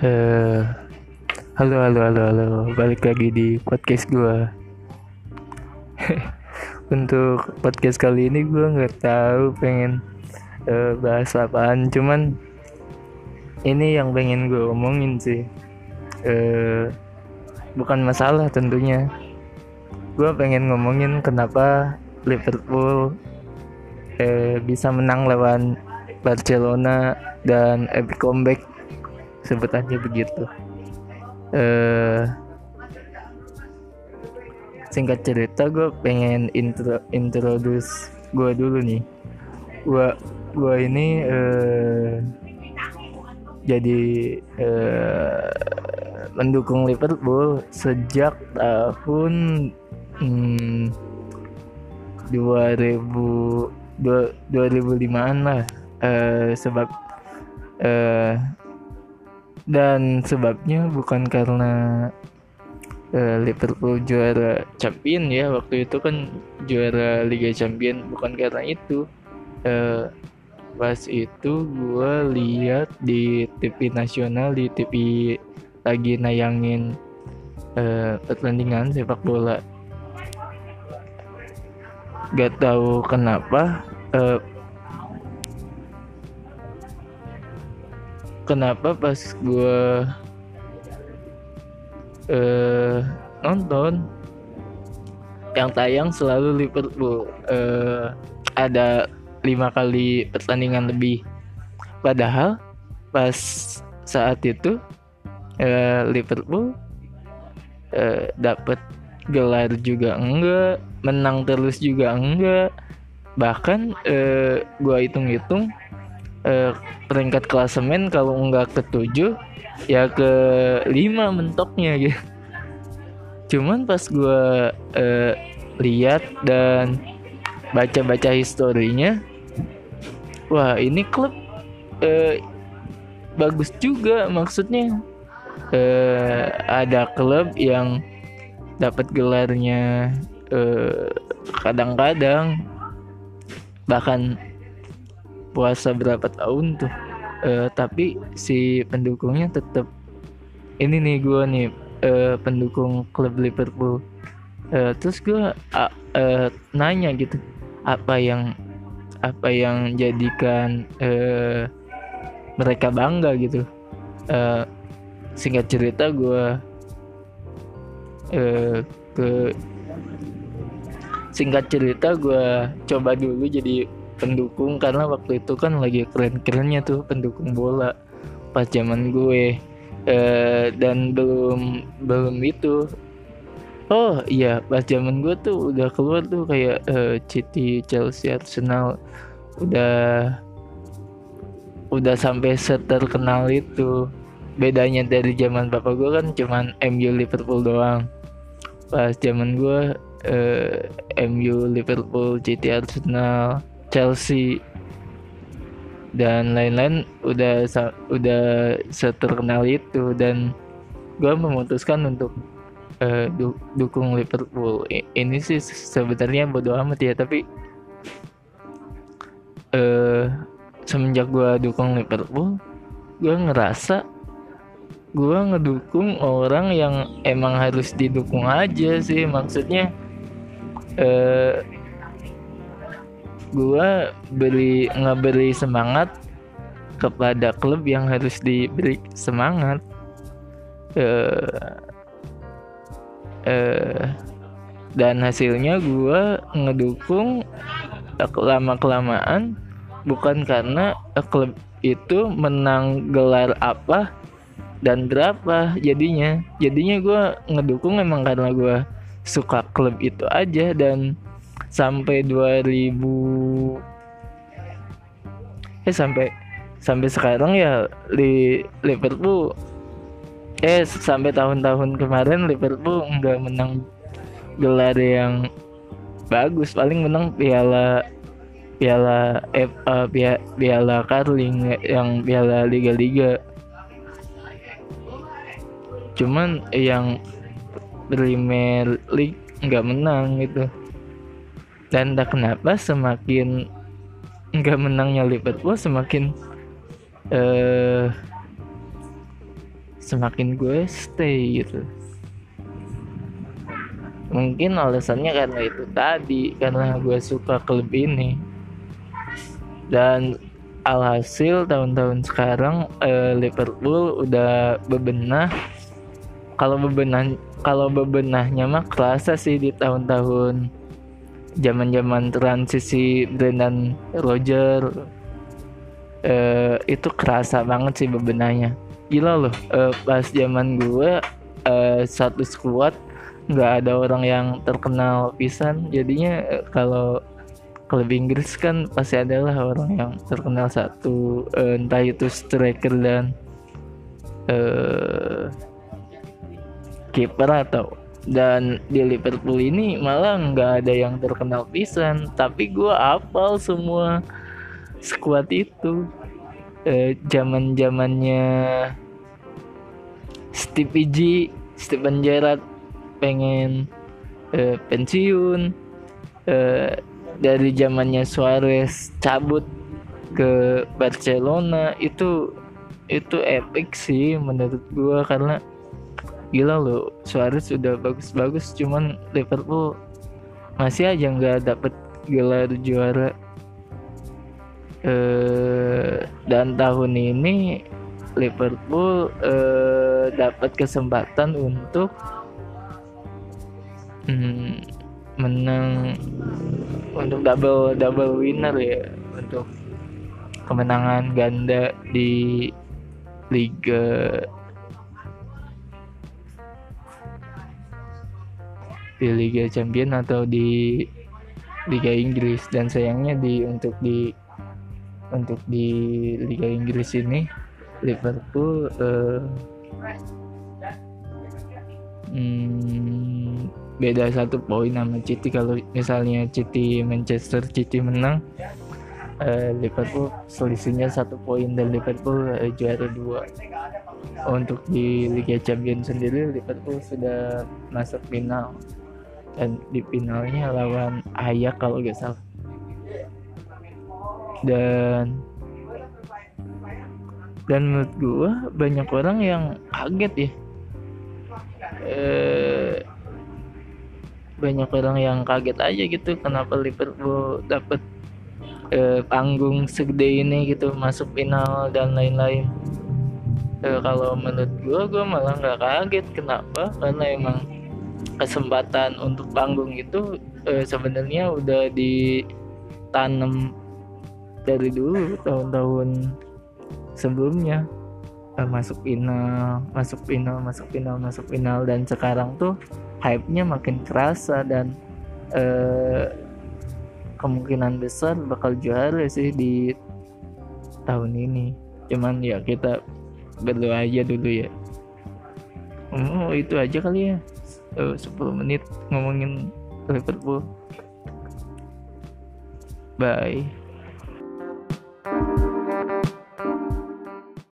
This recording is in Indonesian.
Eh, halo, halo, halo, halo. Balik lagi di podcast gue. Untuk podcast kali ini gue nggak tahu pengen eh, bahas apaan. Cuman ini yang pengen gue omongin sih. Eh, bukan masalah tentunya. Gue pengen ngomongin kenapa Liverpool eh, bisa menang lawan Barcelona dan epic comeback sebutannya begitu. Eh singkat cerita gue pengen intro introduce gue dulu nih. Gue gue ini eh jadi eh, mendukung Liverpool sejak tahun hmm, 2000 2005an lah. Eh, sebab eh, dan sebabnya bukan karena uh, Liverpool juara champion ya waktu itu kan juara Liga Champion bukan karena itu. Uh, pas itu gue lihat di TV nasional di TV lagi nayangin uh, pertandingan sepak bola. Gak tahu kenapa uh, kenapa pas gue uh, nonton yang tayang selalu Liverpool uh, ada lima kali pertandingan lebih. Padahal pas saat itu uh, Liverpool uh, dapat gelar juga enggak menang terus juga enggak. Bahkan uh, gue hitung-hitung uh, peringkat klasemen kalau nggak ke tujuh ya ke lima mentoknya gitu. Cuman pas gue uh, lihat dan baca-baca historinya wah ini klub uh, bagus juga maksudnya. Uh, ada klub yang dapat gelarnya kadang-kadang. Uh, bahkan puasa berapa tahun tuh. Uh, tapi si pendukungnya tetap ini nih gue nih uh, pendukung klub Liverpool. Uh, terus gue uh, uh, nanya gitu apa yang apa yang jadikan uh, mereka bangga gitu. Uh, singkat cerita gue uh, ke singkat cerita gue coba dulu jadi pendukung karena waktu itu kan lagi keren-kerennya tuh pendukung bola pas zaman gue. Uh, dan belum belum itu. Oh iya pas zaman gue tuh udah keluar tuh kayak uh, City Chelsea Arsenal. Udah udah sampai seterkenal itu. Bedanya dari zaman bapak gue kan cuman MU Liverpool doang. Pas zaman gue uh, MU Liverpool City Arsenal Chelsea dan lain-lain udah udah seterkenal itu dan gue memutuskan untuk uh, du dukung Liverpool. Ini sih sebenarnya bodo amat ya tapi uh, semenjak gue dukung Liverpool gue ngerasa gue ngedukung orang yang emang harus didukung aja sih. Maksudnya uh, gue beri ngeberi semangat kepada klub yang harus diberi semangat. Uh, uh, dan hasilnya gue ngedukung lama kelamaan bukan karena klub itu menang gelar apa dan berapa jadinya. Jadinya gue ngedukung emang karena gue suka klub itu aja dan sampai 2000 eh sampai sampai sekarang ya di Liverpool eh sampai tahun-tahun kemarin Liverpool nggak menang gelar yang bagus. Paling menang piala piala FA piala, piala Carling yang piala liga-liga. Cuman yang Premier League nggak menang gitu dan tak kenapa semakin nggak menangnya Liverpool semakin uh, semakin gue stay gitu. Mungkin alasannya karena itu tadi karena gue suka klub ini. Dan alhasil tahun-tahun sekarang eh, Liverpool udah bebenah. Kalau bebenah kalau bebenahnya mah kerasa sih di tahun-tahun zaman-zaman transisi Brendan Roger eh, itu kerasa banget sih bebenahnya. Gila loh eh, pas zaman gue eh, satu squad nggak ada orang yang terkenal pisan. Jadinya eh, kalau klub Inggris kan pasti adalah orang yang terkenal satu eh, entah itu striker dan eh, kiper atau dan di Liverpool ini malah nggak ada yang terkenal pisan. Tapi gue apal semua squad itu. Eh, zaman zamannya Stevie G Steven Gerrard pengen uh, pensiun. Uh, dari zamannya Suarez cabut ke Barcelona. Itu itu epic sih menurut gua karena gila loh Suarez sudah bagus-bagus cuman Liverpool masih aja nggak dapet gelar juara. Uh, dan tahun ini Liverpool uh, dapat kesempatan untuk hmm, menang untuk double double winner ya untuk kemenangan ganda di liga di Liga Champion atau di Liga Inggris. Dan sayangnya di untuk di untuk di Liga Inggris ini Liverpool uh, hmm, beda satu poin sama City. Kalau misalnya City Manchester City menang uh, Liverpool selisihnya satu poin dan Liverpool uh, juara dua. Untuk di Liga Champions sendiri Liverpool sudah masuk final dan di finalnya lawan Ayak kalau gak salah. Dan dan menurut gua banyak orang yang kaget ya. Eh, banyak orang yang kaget aja gitu kenapa Liverpool dapat eh, panggung segede ini gitu masuk final dan lain-lain. Eh, kalau menurut gue gue malah nggak kaget. Kenapa? Karena emang kesempatan untuk panggung itu eh, sebenarnya udah ditanam dari dulu tahun-tahun sebelumnya. Eh, masuk final masuk final masuk final masuk final. Dan sekarang tuh hype-nya makin kerasa dan eh, kemungkinan besar bakal juara sih di tahun ini. Cuman ya kita berdoa aja dulu ya. Oh itu aja kali ya oh, 10 menit ngomongin Liverpool. Bye